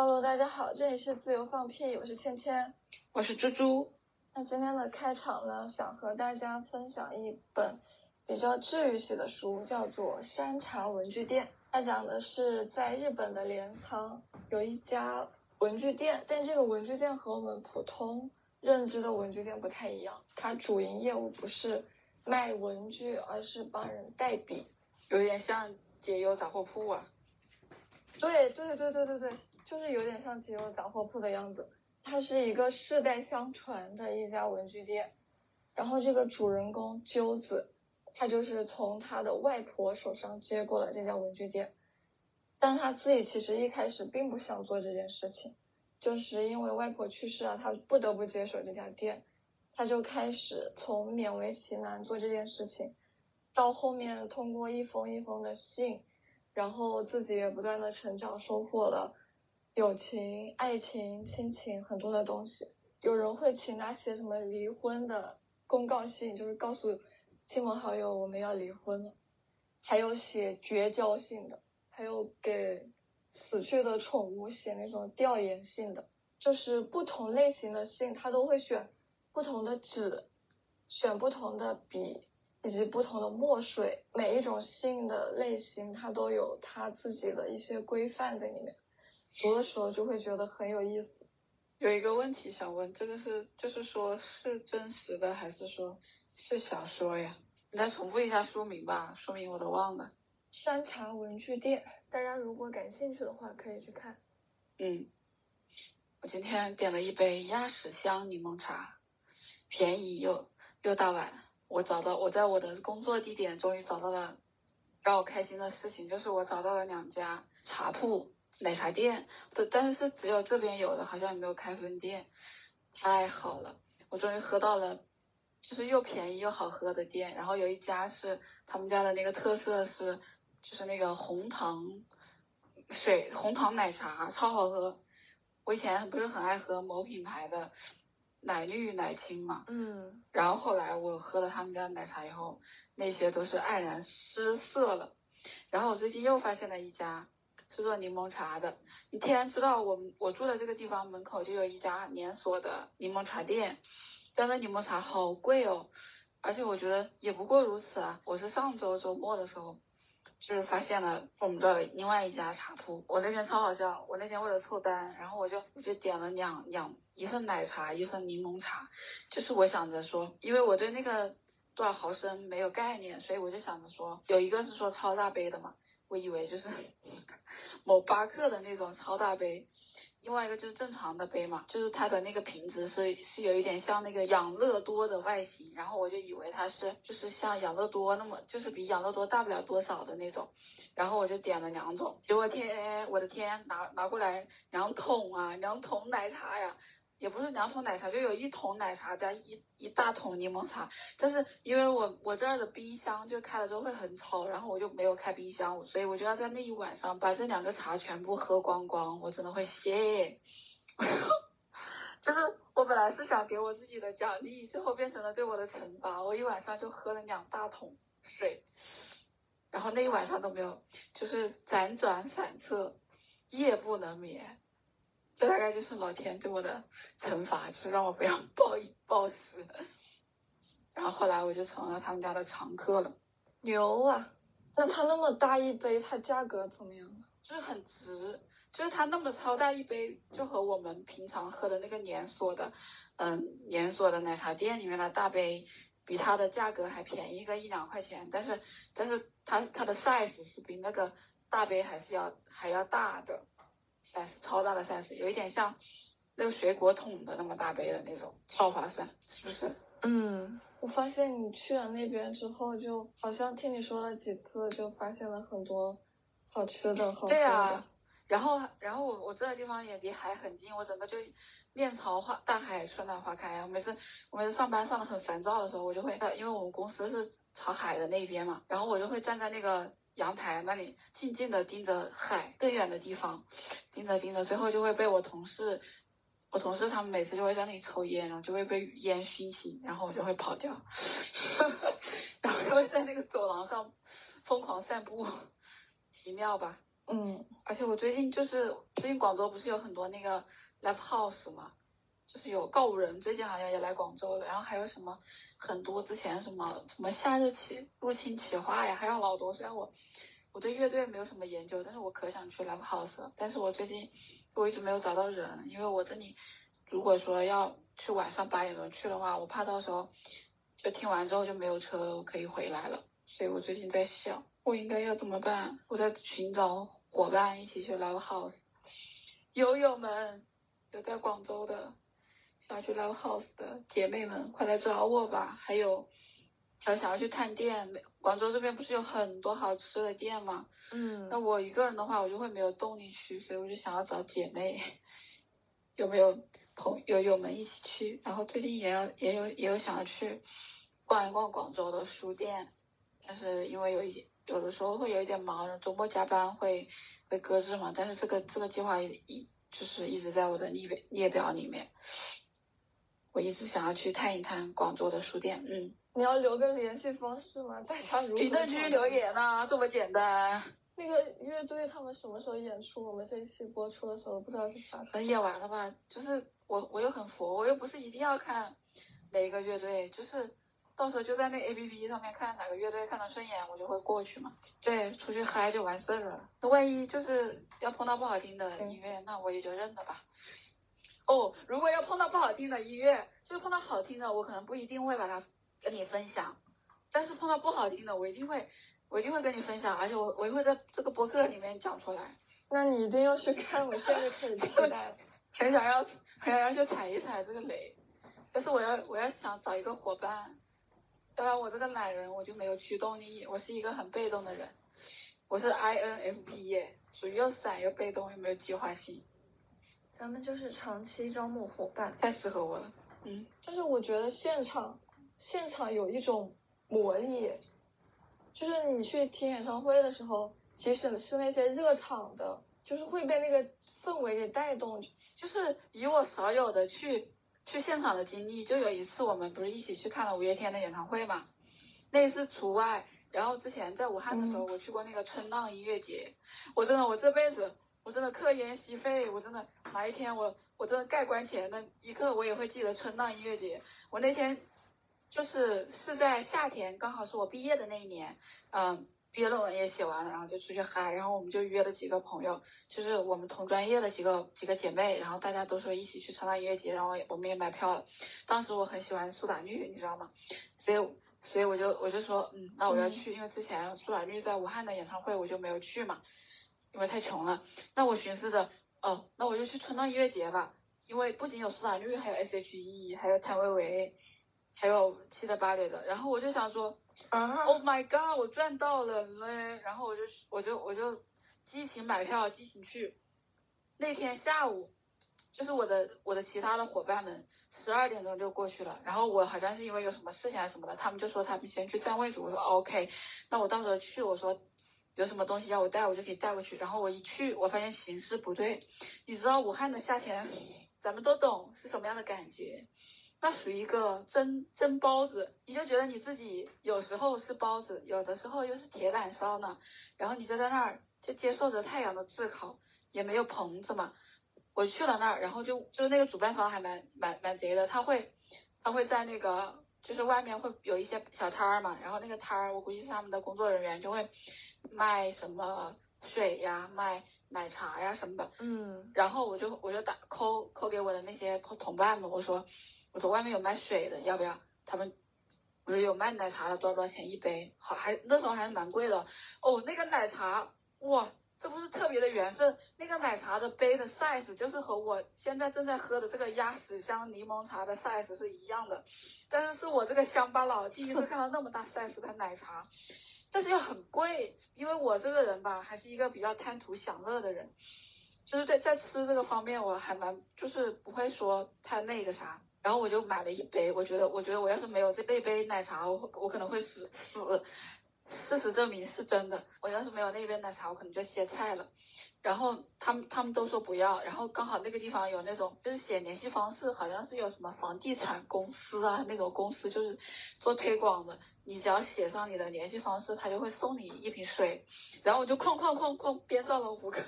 Hello，大家好，这里是自由放屁，我是芊芊，我是猪猪。那今天的开场呢，想和大家分享一本比较治愈系的书，叫做《山茶文具店》。它讲的是在日本的镰仓有一家文具店，但这个文具店和我们普通认知的文具店不太一样，它主营业务不是卖文具，而是帮人代笔，有点像解忧杂货铺啊。对对对对对对。就是有点像吉友杂货铺的样子，它是一个世代相传的一家文具店。然后这个主人公鸠子，他就是从他的外婆手上接过了这家文具店，但他自己其实一开始并不想做这件事情，就是因为外婆去世了，他不得不接手这家店，他就开始从勉为其难做这件事情，到后面通过一封一封的信，然后自己也不断的成长，收获了。友情、爱情、亲情，很多的东西。有人会请他写什么离婚的公告信，就是告诉亲朋好友我们要离婚了。还有写绝交信的，还有给死去的宠物写那种调研信的。就是不同类型的信，他都会选不同的纸，选不同的笔，以及不同的墨水。每一种信的类型，它都有它自己的一些规范在里面。读的时候就会觉得很有意思。有一个问题想问，这个是就是说是真实的还是说是小说呀？你再重复一下书名吧，书名我都忘了。山茶文具店，大家如果感兴趣的话可以去看。嗯，我今天点了一杯鸭屎香柠檬茶，便宜又又大碗。我找到我在我的工作地点终于找到了让我开心的事情，就是我找到了两家茶铺。奶茶店，但但是是只有这边有的，好像也没有开分店，太好了，我终于喝到了，就是又便宜又好喝的店。然后有一家是他们家的那个特色是，就是那个红糖水红糖奶茶超好喝。我以前不是很爱喝某品牌的奶绿奶青嘛，嗯，然后后来我喝了他们家的奶茶以后，那些都是黯然失色了。然后我最近又发现了一家。是做柠檬茶的。你突然知道我们我住的这个地方门口就有一家连锁的柠檬茶店，但那柠檬茶好贵哦，而且我觉得也不过如此啊。我是上周周末的时候，就是发现了我们这儿的另外一家茶铺。我那天超好笑，我那天为了凑单，然后我就我就点了两两一份奶茶，一份柠檬茶，就是我想着说，因为我对那个多少毫升没有概念，所以我就想着说，有一个是说超大杯的嘛。我以为就是 某巴克的那种超大杯，另外一个就是正常的杯嘛，就是它的那个瓶子是是有一点像那个养乐多的外形，然后我就以为它是就是像养乐多那么就是比养乐多大不了多少的那种，然后我就点了两种，结果天我的天拿拿过来两桶啊两桶奶茶呀。也不是两桶奶茶，就有一桶奶茶加一一大桶柠檬茶。但是因为我我这儿的冰箱就开了之后会很吵，然后我就没有开冰箱，所以我就要在那一晚上把这两个茶全部喝光光。我真的会谢，就是我本来是想给我自己的奖励，最后变成了对我的惩罚。我一晚上就喝了两大桶水，然后那一晚上都没有，就是辗转反侧，夜不能眠。这大概就是老天对我的惩罚，就是让我不要暴饮暴食。然后后来我就成了他们家的常客了。牛啊！那它那么大一杯，它价格怎么样？就是很值，就是它那么超大一杯，就和我们平常喝的那个连锁的，嗯，连锁的奶茶店里面的大杯，比它的价格还便宜个一两块钱。但是，但是它它的 size 是比那个大杯还是要还要大的。Size 超大的 size，有一点像那个水果桶的那么大杯的那种，超划算，是不是？嗯，我发现你去了那边之后，就好像听你说了几次，就发现了很多好吃的、好喝的。对啊，然后然后我我这个地方也离海很近，我整个就面朝花大海，春暖花开。我每次我每次上班上的很烦躁的时候，我就会，因为我们公司是朝海的那边嘛，然后我就会站在那个。阳台那里静静的盯着海，更远的地方盯着盯着，最后就会被我同事，我同事他们每次就会在那里抽烟，然后就会被烟熏醒，然后我就会跑掉，然后就会在那个走廊上疯狂散步，奇妙吧？嗯，而且我最近就是最近广州不是有很多那个 live house 嘛，就是有告五人，最近好像也来广州了，然后还有什么很多之前什么什么夏日企入侵企划呀，还有老多。虽然我我对乐队没有什么研究，但是我可想去 live house。但是我最近我一直没有找到人，因为我这里如果说要去晚上八点钟去的话，我怕到时候就听完之后就没有车可以回来了。所以我最近在想，我应该要怎么办？我在寻找伙伴一起去 live house。友友们，有在广州的想要去 live house 的姐妹们，快来找我吧！还有还有想要去探店，广州这边不是有很多好吃的店吗？嗯那我一个人的话，我就会没有动力去，所以我就想要找姐妹，有没有朋友友们一起去？然后最近也要也有也有想要去逛一逛广州的书店，但是因为有一些有的时候会有一点忙，周末加班会会搁置嘛。但是这个这个计划一一就是一直在我的列表列表里面，我一直想要去探一探广州的书店。嗯，你要留个联系方式吗？大家如评论区留言啊，这么简单。那个乐队他们什么时候演出？我们这一期播出的时候不知道是啥时候。等演完了吧，就是我我又很佛，我又不是一定要看哪一个乐队，就是到时候就在那 A P P 上面看哪个乐队看得顺眼，我就会过去嘛。对，出去嗨就完事儿了。那万一就是要碰到不好听的音乐，那我也就认了吧。哦，如果要碰到不好听的音乐，就是碰到好听的，我可能不一定会把它跟你分享，但是碰到不好听的，我一定会我一定会跟你分享，而且我我也会在这个博客里面讲出来。那你一定要去看，我现在就开始期待了。很想要很想要去踩一踩这个雷，但是我要我要想找一个伙伴，要不然我这个懒人我就没有驱动力，我是一个很被动的人，我是 INFP 耶，属于又散又被动又没有计划性，咱们就是长期招募伙伴，太适合我了。嗯，但是我觉得现场现场有一种魔力，就是你去听演唱会的时候，即使是那些热场的，就是会被那个氛围给带动。就是以我少有的去去现场的经历，就有一次我们不是一起去看了五月天的演唱会嘛，那一次除外。然后之前在武汉的时候，我去过那个春浪音乐节，我真的我这辈子我真的课研习费，我真的哪一天我我真的盖棺前的一刻，我也会记得春浪音乐节。我那天就是是在夏天，刚好是我毕业的那一年，嗯，毕业论文也写完了，然后就出去嗨，然后我们就约了几个朋友，就是我们同专业的几个几个姐妹，然后大家都说一起去春浪音乐节，然后我们也买票了。当时我很喜欢苏打绿，你知道吗？所以所以我就我就说，嗯，那我要去，因为之前苏打绿在武汉的演唱会我就没有去嘛，因为太穷了。那我寻思着，哦，那我就去春浪音乐节吧，因为不仅有苏打绿，还有 S.H.E，还有谭维维，还有七的八的的。然后我就想说啊，Oh my god，我赚到了嘞！然后我就我就我就激情买票，激情去。那天下午，就是我的我的其他的伙伴们十二点钟就过去了，然后我好像是因为有什么事情还是什么的，他们就说他们先去占位置，我说 OK，那我到时候去，我说有什么东西要我带，我就可以带过去。然后我一去，我发现形势不对，你知道武汉的夏天，咱们都懂是什么样的感觉。那属于一个蒸蒸包子，你就觉得你自己有时候是包子，有的时候又是铁板烧呢，然后你就在那儿就接受着太阳的炙烤，也没有棚子嘛。我去了那儿，然后就就是那个主办方还蛮蛮蛮贼的，他会他会在那个就是外面会有一些小摊儿嘛，然后那个摊儿我估计是他们的工作人员就会卖什么水呀，卖奶茶呀什么的，嗯然后我就我就打扣扣给我的那些同伴们，我说我说外面有卖水的，要不要？他们我说有卖奶茶的，多少多少钱一杯？好，还那时候还是蛮贵的哦。那个奶茶哇，这不是特别的缘分，那个奶茶的杯的 size 就是和我现在正在喝的这个鸭屎香柠檬茶的 size 是一样的，但是是我这个乡巴佬第一次看到那么大 size 的奶茶。但是又很贵，因为我这个人吧，还是一个比较贪图享乐的人，就是在在吃这个方面，我还蛮就是不会说太那个啥。然后我就买了一杯，我觉得我觉得我要是没有这这杯奶茶，我我可能会死死。事实证明是真的。我要是没有那边奶茶，我可能就歇菜了。然后他们他们都说不要，然后刚好那个地方有那种就是写联系方式，好像是有什么房地产公司啊那种公司就是做推广的，你只要写上你的联系方式，他就会送你一瓶水。然后我就哐哐哐哐编造了五个，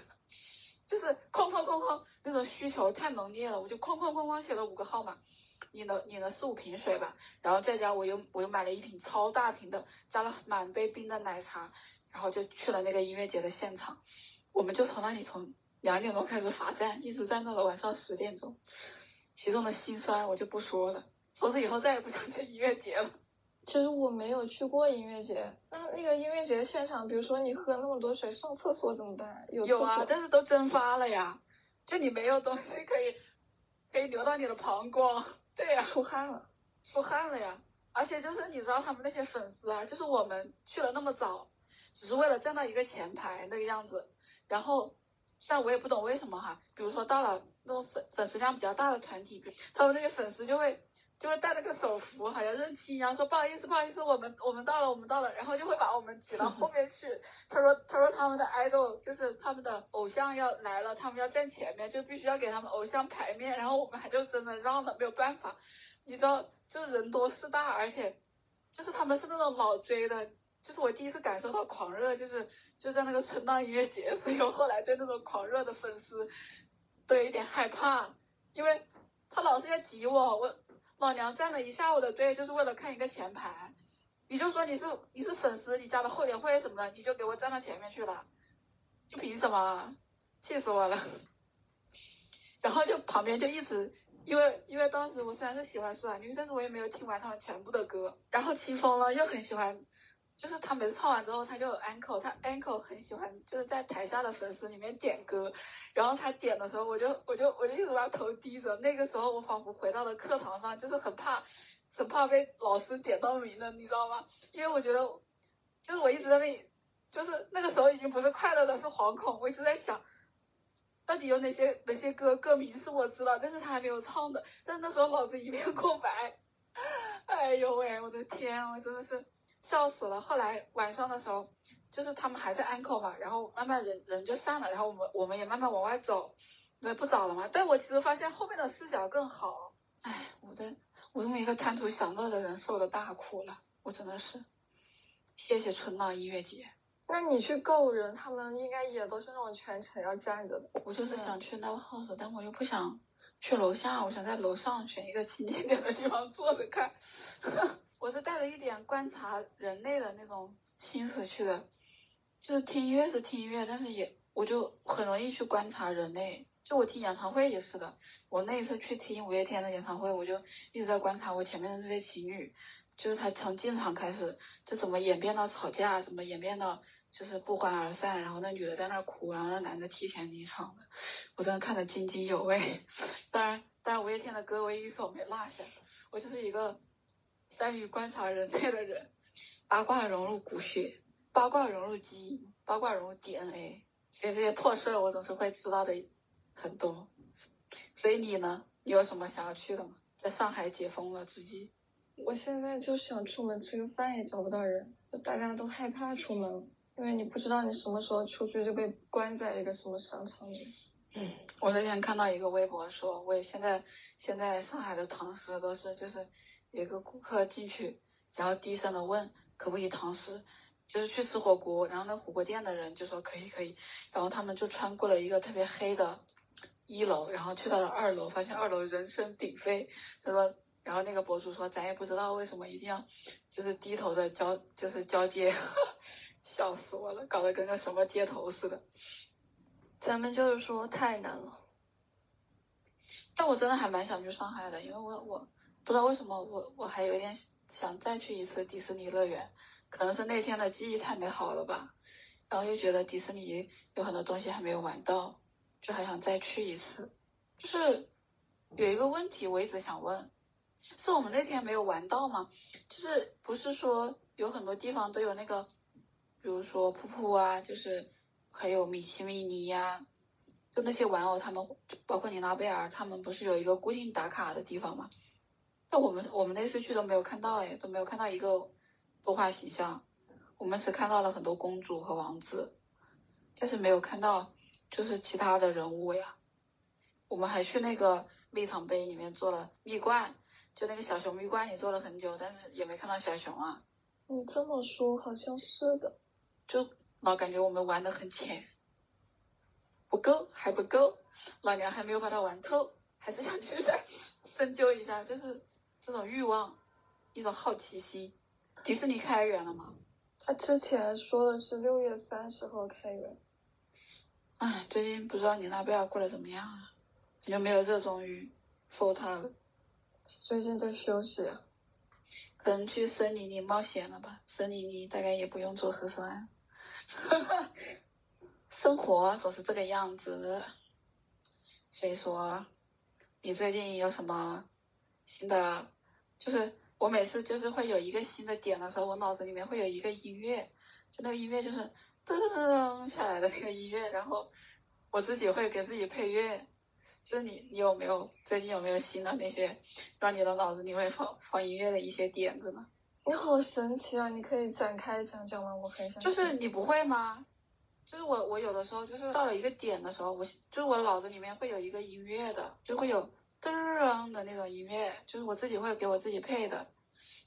就是哐哐哐哐那种需求太浓烈了，我就哐哐哐哐写了五个号码，领了领了四五瓶水吧，然后在家我又我又买了一瓶超大瓶的，加了满杯冰的奶茶，然后就去了那个音乐节的现场。我们就从那里从两点钟开始罚站，一直站到了晚上十点钟，其中的辛酸我就不说了。从此以后再也不想去音乐节了。其实我没有去过音乐节，那那个音乐节现场，比如说你喝那么多水，上厕所怎么办？有有啊，但是都蒸发了呀，就你没有东西可以可以流到你的膀胱。对呀，出汗了，出汗了呀。而且就是你知道他们那些粉丝啊，就是我们去了那么早，只是为了站到一个前排那个样子。然后，像我也不懂为什么哈，比如说到了那种粉粉丝量比较大的团体，他们那些粉丝就会就会带了个手幅，好像认亲一样，说不好意思不好意思，我们我们到了我们到了，然后就会把我们挤到后面去。他说他说他们的 idol 就是他们的偶像要来了，他们要站前面，就必须要给他们偶像排面，然后我们还就真的让了，没有办法。你知道，就人多势大，而且就是他们是那种老追的。就是我第一次感受到狂热，就是就在那个春浪音乐节，所以我后来对那种狂热的粉丝都有一点害怕，因为他老是要挤我，我老娘站了一下午的队，就是为了看一个前排。你就说你是你是粉丝，你加的会员会什么的，你就给我站到前面去了，就凭什么？气死我了！然后就旁边就一直，因为因为当时我虽然是喜欢苏打绿，但是我也没有听完他们全部的歌，然后清风呢又很喜欢。就是他每次唱完之后，他就有 uncle，他 uncle 很喜欢就是在台下的粉丝里面点歌，然后他点的时候，我就我就我就一直把头低着。那个时候我仿佛回到了课堂上，就是很怕很怕被老师点到名的，你知道吗？因为我觉得就是我一直在那里，就是那个时候已经不是快乐的，是惶恐。我一直在想，到底有哪些哪些歌歌名是我知道，但是他还没有唱的，但是那时候脑子一片空白。哎呦喂，我的天，我真的是。笑死了！后来晚上的时候，就是他们还在安 e 嘛，然后慢慢人人就散了，然后我们我们也慢慢往外走，因为不早了嘛。但我其实发现后面的视角更好。唉，我这我这么一个贪图享乐的人受了大苦了，我真的是。谢谢春浪音乐节。那你去够人，他们应该也都是那种全程要站着的。我就是想去 live house，但我又不想去楼下，我想在楼上选一个清静点的地方坐着看。我是带着一点观察人类的那种心思去的，就是听音乐是听音乐，但是也我就很容易去观察人类。就我听演唱会也是的，我那一次去听五月天的演唱会，我就一直在观察我前面的这对情侣，就是他从进场开始就怎么演变到吵架，怎么演变到就是不欢而散，然后那女的在那哭，然后那男的提前离场的，我真的看得津津有味。当然，当然五月天的歌我一首没落下，我就是一个。善于观察人类的人，八卦融入骨血，八卦融入基因，八卦融入 DNA，所以这些破事儿我总是会知道的很多。所以你呢？你有什么想要去的吗？在上海解封了之际，我现在就想出门吃个饭也找不到人，大家都害怕出门，因为你不知道你什么时候出去就被关在一个什么商场里。嗯，我之前看到一个微博说，我现在现在上海的堂食都是就是。有个顾客进去，然后低声的问可不可以堂食，就是去吃火锅，然后那火锅店的人就说可以可以，然后他们就穿过了一个特别黑的一楼，然后去到了二楼，发现二楼人声鼎沸，他说，然后那个博主说咱也不知道为什么一定要就是低头的交就是交接，笑死我了，搞得跟个什么街头似的。咱们就是说太难了，但我真的还蛮想去上海的，因为我我。不知道为什么我我还有点想再去一次迪士尼乐园，可能是那天的记忆太美好了吧，然后又觉得迪士尼有很多东西还没有玩到，就还想再去一次。就是有一个问题我一直想问，是我们那天没有玩到吗？就是不是说有很多地方都有那个，比如说瀑布啊，就是还有米奇米妮呀，就那些玩偶他们，包括妮娜贝尔他们不是有一个固定打卡的地方吗？那我们我们那次去都没有看到哎，都没有看到一个动画形象，我们只看到了很多公主和王子，但是没有看到就是其他的人物呀。我们还去那个蜜糖杯里面做了蜜罐，就那个小熊蜜罐也做了很久，但是也没看到小熊啊。你这么说好像是的，就老感觉我们玩的很浅，不够还不够，老娘还没有把它玩透，还是想去再深究一下，就是这种欲望，一种好奇心。迪士尼开园了吗？他之前说的是六月三十号开园。唉，最近不知道你那边过得怎么样啊？感觉没有热衷于他了。最近在休息啊。可能去森林里冒险了吧？森林里大概也不用做核酸。生活总是这个样子。所以说，你最近有什么新的？就是我每次就是会有一个新的点的时候，我脑子里面会有一个音乐，就那个音乐就是噔下来的那个音乐，然后我自己会给自己配乐。就是你，你有没有最近有没有新的那些让你的脑子里会放放音乐的一些点子呢？你好神奇啊！你可以展开讲讲吗？我很想。就是你不会吗？就是我我有的时候就是到了一个点的时候，我就是我脑子里面会有一个音乐的，就会有噔的那种音乐，就是我自己会给我自己配的。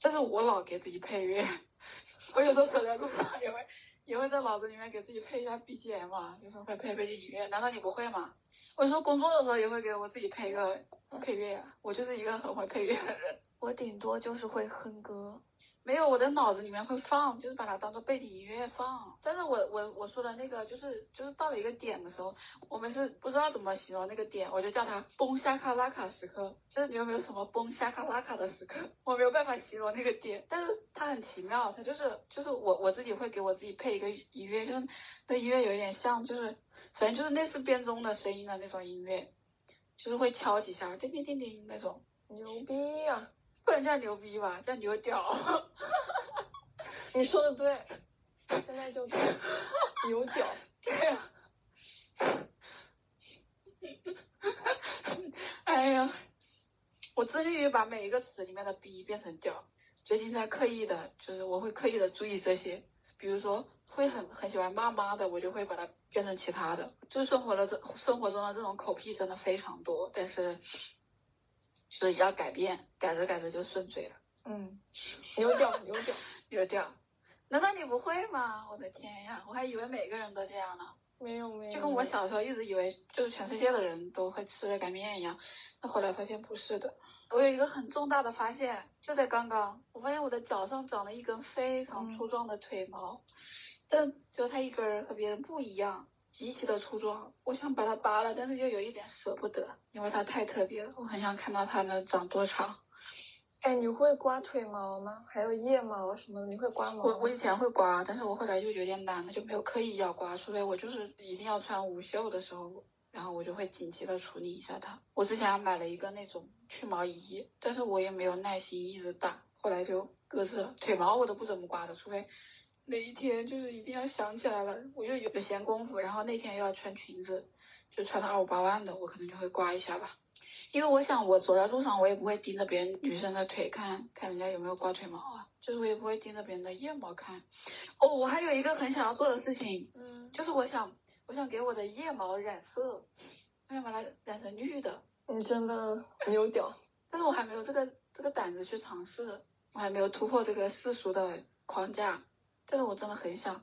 但是我老给自己配乐，我有时候走在路上也会也会在脑子里面给自己配一下 BGM 啊，有时候会配背景音乐。难道你不会吗？我有时候工作的时候也会给我自己配一个配乐，我就是一个很会配乐的人。我顶多就是会哼歌，没有我的脑子里面会放，就是把它当做背景音乐放。但是我我我说的那个就是就是到了一个点的时候，我们是不知道怎么形容那个点，我就叫它崩下卡拉卡时刻。就是你有没有什么崩下卡拉卡的时刻？我没有办法形容那个点，但是它很奇妙，它就是就是我我自己会给我自己配一个音乐，就是那音乐有点像就是。反正就是类似编钟的声音的那种音乐，就是会敲几下，叮叮叮叮那种。牛逼呀！不能叫牛逼吧，叫牛屌。你说的对，现在就牛屌。对呀。哎呀，我致力于把每一个词里面的逼变成屌。最近在刻意的，就是我会刻意的注意这些，比如说。会很很喜欢骂妈的，我就会把它变成其他的。就是生活的这生活中的这种口癖真的非常多，但是所以要改变，改着改着就顺嘴了。嗯，牛屌牛屌牛屌，难道你不会吗？我的天呀，我还以为每个人都这样呢。没有没有，就跟我小时候一直以为就是全世界的人都会吃热干面一样，那后来发现不是的。我有一个很重大的发现，就在刚刚，我发现我的脚上长了一根非常粗壮的腿毛。但只有它一根儿和别人不一样，极其的粗壮。我想把它拔了，但是又有一点舍不得，因为它太特别了。我很想看到它能长多长。哎，你会刮腿毛吗？还有腋毛什么的，你会刮吗？我我以前会刮，但是我后来就有点懒了，就没有刻意要刮。除非我就是一定要穿无袖的时候，然后我就会紧急的处理一下它。我之前还买了一个那种去毛仪，但是我也没有耐心一直打，后来就搁置了。腿毛我都不怎么刮的，除非。哪一天就是一定要想起来了，我又有有闲工夫，然后那天又要穿裙子，就穿的二五八万的，我可能就会刮一下吧。因为我想我走在路上，我也不会盯着别人女生的腿看，看人家有没有刮腿毛啊，就是我也不会盯着别人的腋毛看。哦，我还有一个很想要做的事情，嗯，就是我想我想给我的腋毛染色，我想把它染成绿的。你真的牛屌，但是我还没有这个这个胆子去尝试，我还没有突破这个世俗的框架。但是我真的很想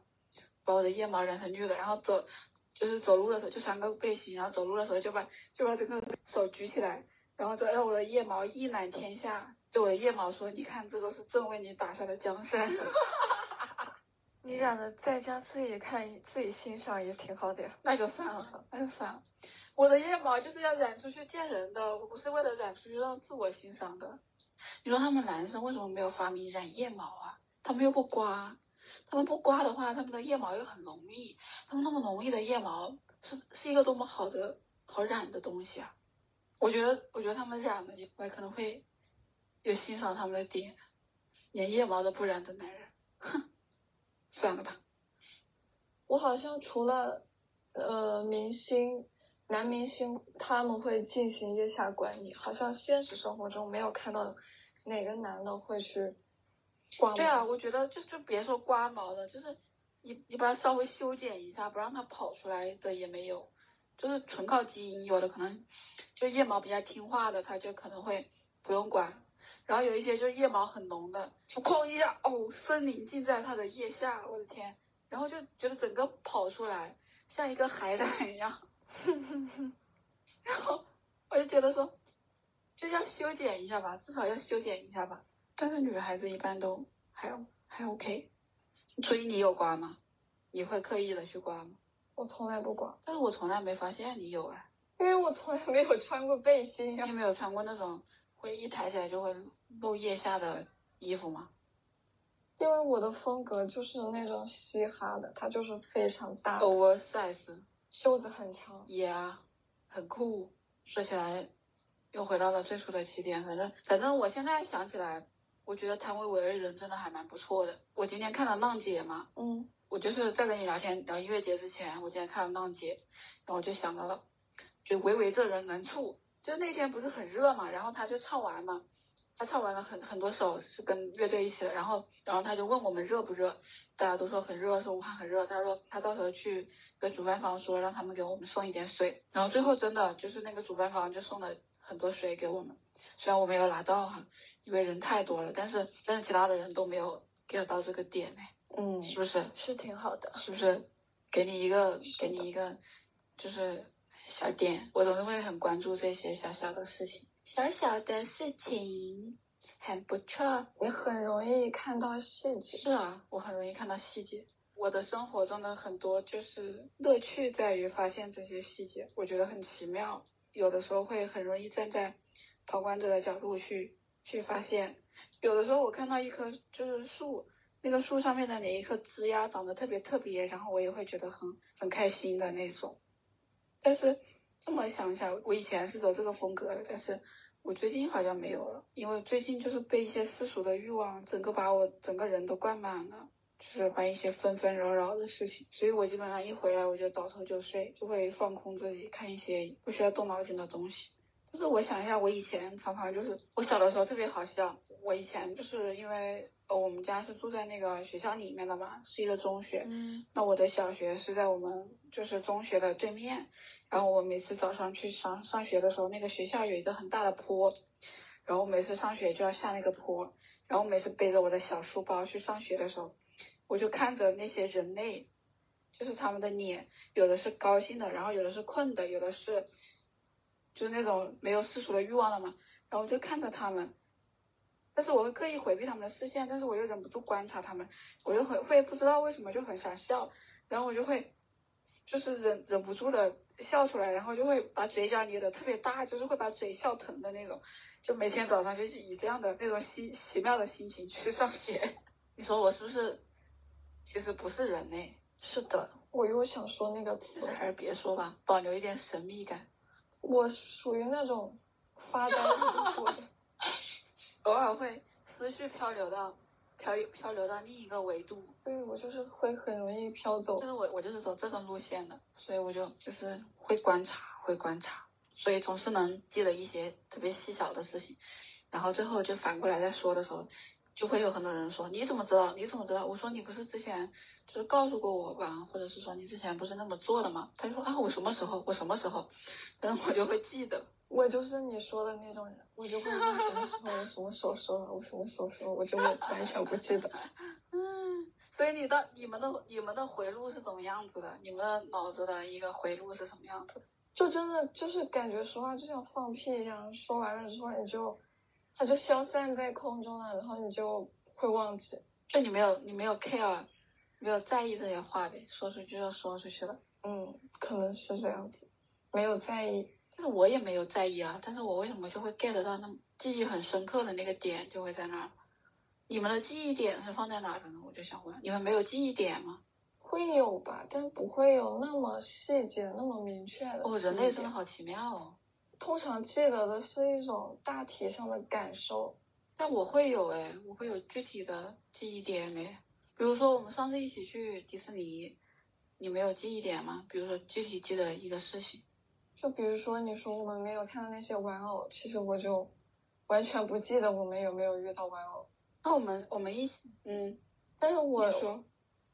把我的腋毛染成绿的，然后走，就是走路的时候就穿个背心，然后走路的时候就把就把这个手举起来，然后就让我的腋毛一览天下，就我的腋毛说，你看这都是朕为你打下的江山。你染的在家自己看自己欣赏也挺好的呀。那就算了，那就算了。我的腋毛就是要染出去见人的，我不是为了染出去让自我欣赏的。你说他们男生为什么没有发明染腋毛啊？他们又不刮。他们不刮的话，他们的腋毛又很浓密。他们那么浓密的腋毛是是一个多么好的好染的东西啊！我觉得，我觉得他们染了，我可能会有欣赏他们的点。连腋毛都不染的男人，哼，算了吧。我好像除了呃明星男明星他们会进行腋下管理，好像现实生活中没有看到哪个男的会去。刮毛。对啊，我觉得就就别说刮毛了，就是你你把它稍微修剪一下，不让它跑出来的也没有，就是纯靠基因，有的可能就腋毛比较听话的，它就可能会不用管。然后有一些就是腋毛很浓的，哐一下，哦，森林尽在它的腋下，我的天！然后就觉得整个跑出来，像一个海胆一样。然后我就觉得说，就要修剪一下吧，至少要修剪一下吧。但是女孩子一般都还还 OK。所以你有刮吗？你会刻意的去刮吗？我从来不刮，但是我从来没发现你有哎，因为我从来没有穿过背心呀、你有没有穿过那种会一抬起来就会露腋下的衣服吗？因为我的风格就是那种嘻哈的，它就是非常大，oversize 袖子很长。也啊，很酷。说起来，又回到了最初的起点。反正反正我现在想起来，我觉得谭维维的人真的还蛮不错的。我今天看了浪姐嘛，嗯，我就是在跟你聊天聊音乐节之前，我今天看了浪姐，然后我就想到了，就维维这人能处。就那天不是很热嘛，然后他就唱完嘛，他唱完了很很多首是跟乐队一起的，然后然后他就问我们热不热，大家都说很热，说武汉很热，他说他到时候去跟主办方说，让他们给我们送一点水，然后最后真的就是那个主办方就送了很多水给我们，虽然我没有拿到哈，因为人太多了，但是但是其他的人都没有 get 到这个点呢，嗯是不是？是挺好的。是不是？给你一个，给你一个，就是小点，我总是会很关注这些小小的事情，小小的事情很不错。你很容易看到细节。是啊，我很容易看到细节。我的生活中的很多就是乐趣在于发现这些细节，我觉得很奇妙。有的时候会很容易站在旁观者的角度去去发现，有的时候我看到一棵就是树，那个树上面的哪一颗枝丫长得特别特别，然后我也会觉得很很开心的那种。但是这么想想，我以前是走这个风格的，但是我最近好像没有了，因为最近就是被一些世俗的欲望整个把我整个人都灌满了，就是把一些纷纷扰扰的事情，所以我基本上一回来我就倒头就睡，就会放空自己，看一些不需要动脑筋的东西。但是我想一下，我以前常常就是我小的时候特别好笑，我以前就是因为呃我们家是住在那个学校里面的嘛，是一个中学，嗯。那我的小学是在我们就是中学的对面，然后我每次早上去上上学的时候，那个学校有一个很大的坡，然后每次上学就要下那个坡，然后每次背着我的小书包去上学的时候，我就看着那些人类，就是他们的脸，有的是高兴的，然后有的是困的，有的是就是那种没有世俗的欲望了嘛，然后我就看着他们。但是我会刻意回避他们的视线，但是我又忍不住观察他们，我就很会不知道为什么就很想笑，然后我就会就是忍忍不住的笑出来，然后就会把嘴角捏得特别大，就是会把嘴笑疼的那种，就每天早上就是以这样的那种奇奇妙的心情去上学。你说我是不是其实不是人类？是的，我又想说那个词，还是别说吧，保留一点神秘感。我属于那种发呆的。偶尔会思绪漂流到漂漂流到另一个维度，对我就是会很容易飘走但。是我我就是走这个路线的，所以我就就是会观察，会观察，所以总是能记得一些特别细小的事情，然后最后就反过来再说的时候，就会有很多人说你怎么知道？你怎么知道？我说你不是之前就是告诉过我吧，或者是说你之前不是那么做的吗？他就说啊我什么时候？我什么时候？但是我就会记得。我就是你说的那种人，我就会问什么时候我什么时候说了，我什么时候说了，我就会完全不记得。嗯，所以你的你们的你们的回路是怎么样子的？你们的脑子的一个回路是什么样子？就真的就是感觉说话就像放屁一样，说完了之后你就，它就消散在空中了，然后你就会忘记。就你没有你没有 care，没有在意这些话呗，说出去就说出去了。嗯，可能是这样子，没有在意。但是我也没有在意啊，但是我为什么就会 get 到那么记忆很深刻的那个点就会在那儿？你们的记忆点是放在哪儿的呢？我就想问，你们没有记忆点吗？会有吧，但不会有那么细节、那么明确的。哦，人类真的。好奇妙哦。通常记得的是一种大体上的感受。但我会有哎，我会有具体的记忆点哎。比如说我们上次一起去迪士尼，你没有记忆点吗？比如说具体记得一个事情。就比如说你说我们没有看到那些玩偶，其实我就完全不记得我们有没有遇到玩偶。那我们我们一起，嗯，但是我说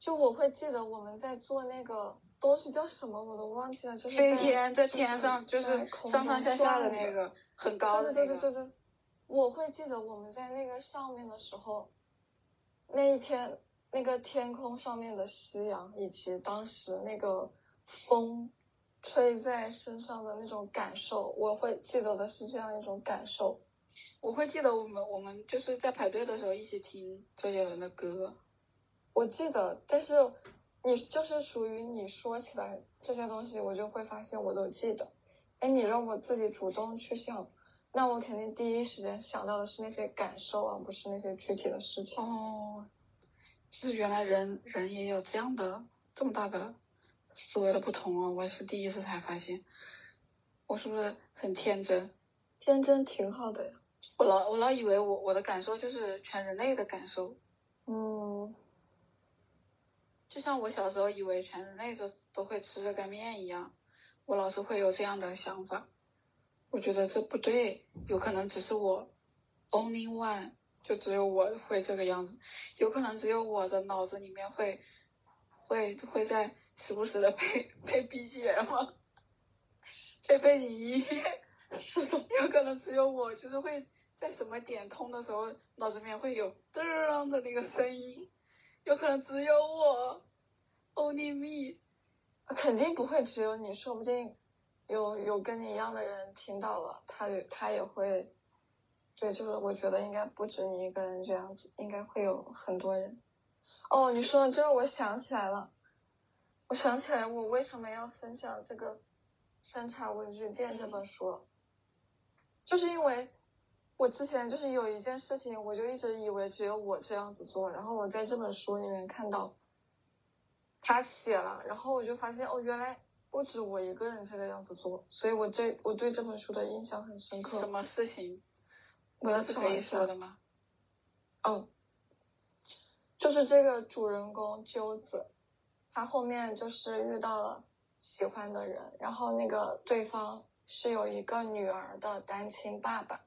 就我会记得我们在做那个东西叫什么我都忘记了，就是飞天在天上就是空上上下下的那个很高的那个，对对对对对，我会记得我们在那个上面的时候，那一天那个天空上面的夕阳，以及当时那个风吹在身上的那种感受，我会记得的是这样一种感受。我会记得我们我们就是在排队的时候一起听周杰伦的歌，我记得，但是你就是属于你说起来这些东西，我就会发现我都记得。哎，你让我自己主动去想，那我肯定第一时间想到的是那些感受而，不是那些具体的事情。哦，就是原来人人也有这样的这么大的思维的不同啊！我是第一次才发现，我是不是很天真？天真挺好的呀。我老我老以为我我的感受就是全人类的感受，嗯，就像我小时候以为全人类都都会吃热干面一样，我老是会有这样的想法。我觉得这不对，有可能只是我 only one，就只有我会这个样子，有可能只有我的脑子里面会会会在时不时的配配 BGM，配背景音乐。是的，有可能只有我，就是会在什么点通的时候，脑子里面会有噔的那个声音，有可能只有我，only me。肯定不会只有你，说不定有有跟你一样的人听到了，他他也会，对，就是我觉得应该不止你一个人这样子，应该会有很多人。哦，你说到这，我想起来了，我想起来我为什么要分享这个《山茶文具店》这本书了，就是因为我之前就是有一件事情，我就一直以为只有我这样子做，然后我在这本书里面看到。他写了，然后我就发现哦，原来不止我一个人这个样子做，所以我这我对这本书的印象很深刻。什么事情？我是可以说的吗？哦，就是这个主人公鸠子，他后面就是遇到了喜欢的人，然后那个对方是有一个女儿的单亲爸爸，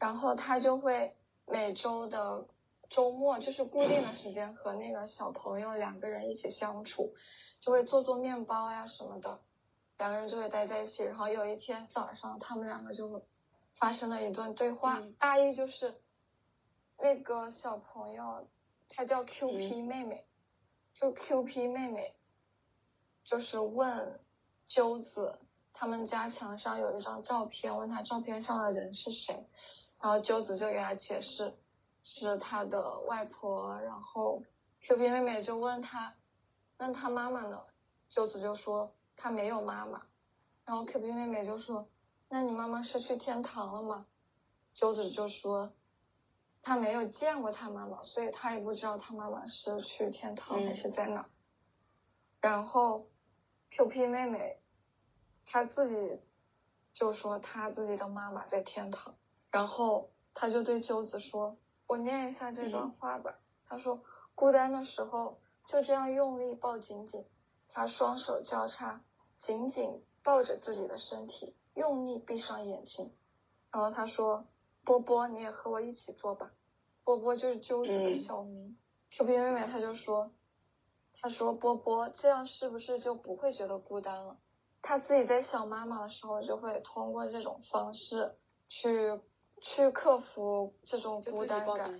然后他就会每周的周末就是固定的时间和那个小朋友两个人一起相处，就会做做面包呀什么的，两个人就会待在一起。然后有一天早上，他们两个就发生了一段对话，嗯大意就是那个小朋友他叫 Q P 妹妹，就 Q P 妹妹就是问鸠子他们家墙上有一张照片，问他照片上的人是谁，然后鸠子就给他解释是他的外婆，然后 Q P 妹妹就问他，那他妈妈呢？鸠子就说他没有妈妈，然后 Q P 妹妹就说，那你妈妈是去天堂了吗？鸠子就说他没有见过他妈妈，所以他也不知道他妈妈是去天堂还是在哪。然后 Q P 妹妹她自己就说她自己的妈妈在天堂，然后他就对鸠子说：“我念一下这段话吧。他说：“孤单的时候就这样用力抱紧紧，他双手交叉，紧紧抱着自己的身体，用力闭上眼睛。然后他说：“波波，你也和我一起做吧。”波波就是鸠子的嗯小名。Q B 妹妹她就说：“她说波波这样是不是就不会觉得孤单了？她自己在想妈妈的时候，就会通过这种方式去去克服这种孤单感。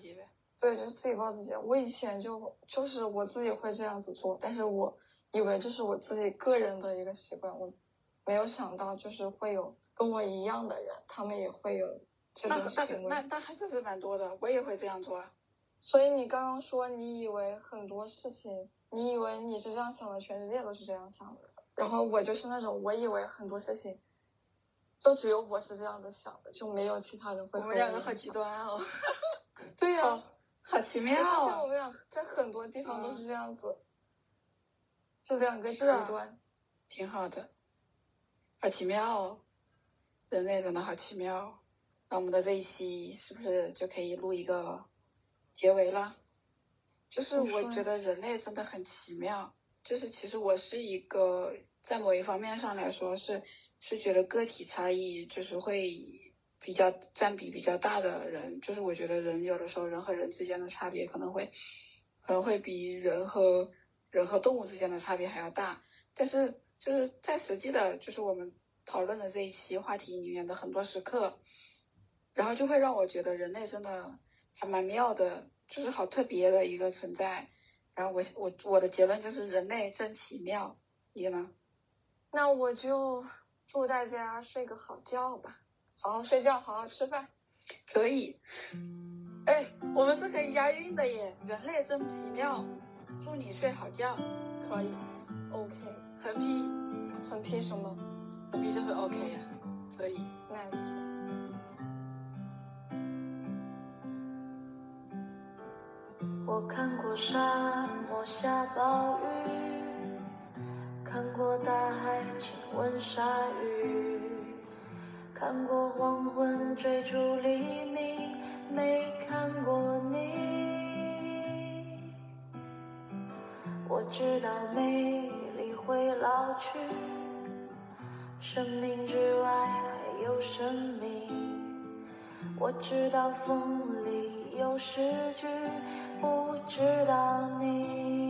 对，就是自己抱自己。我以前就就是我自己会这样子做，但是我以为这是我自己个人的一个习惯，我没有想到就是会有跟我一样的人，他们也会有这那那种行为。那那还真是蛮多的，我也会这样做啊。所以你刚刚说你以为很多事情，你以为你是这样想的，全世界都是这样想的。然后我就是那种，我以为很多事情，就只有我是这样子想的，就没有其他人会我们两个 好。极端哦，对呀、哦好奇妙我发现我啊！们俩在很多地方都嗯是这样子，就两个极端。挺好的，好奇妙哦，人类真的好奇妙哦。那我们的这一期是不是就可以录一个结尾了？就是我觉得人类真的很奇妙，就是其实我是一个在某一方面上来说是是觉得个体差异就是会比较占比比较大的人，就是我觉得人有的时候人和人之间的差别可能会可能会比人和人和动物之间的差别还要大，但是就是在实际的，就是我们讨论的这一期话题里面的很多时刻，然后就会让我觉得人类真的还蛮妙的，就是好特别的一个存在。然后我我我的结论就是人类真奇妙，你呢？那我就祝大家睡个好觉吧，好好睡觉，好好吃饭。可以。哎，我们是可以押韵的耶！人类真奇妙，祝你睡好觉。可以。OK。横批？横批什么？横批就是 OK 呀。可以。Nice。我看过沙漠下暴雨，过大海亲吻鲨鱼，看过黄昏追逐黎明，没看过你。我知道美丽会老去，生命之外还有生命。我知道风里有诗句。不知道你，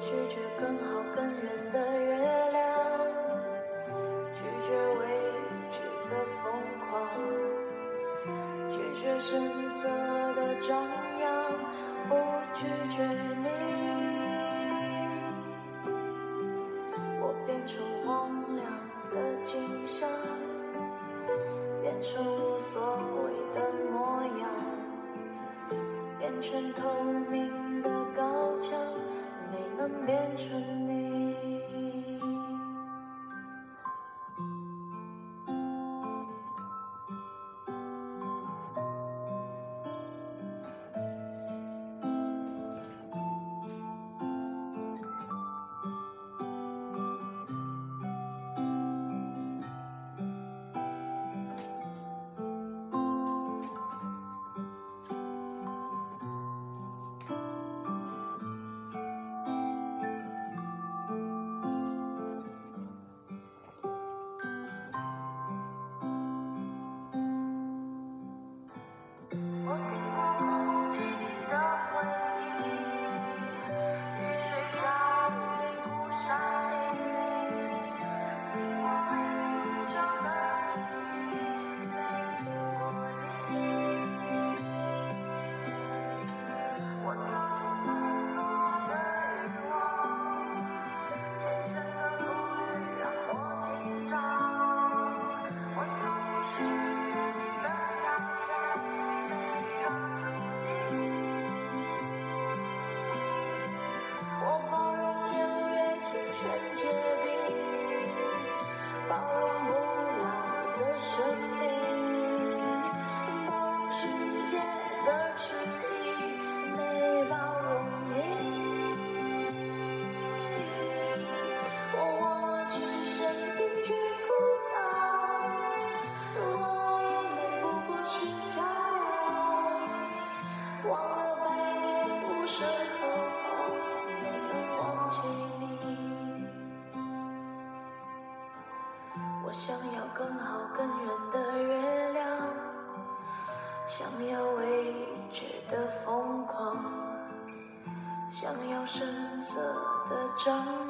拒绝更好更圆的月亮，拒绝未知的疯狂，拒绝声色的张扬，不拒绝你。我变成荒凉的景象变成无所谓的模样，变成透明找，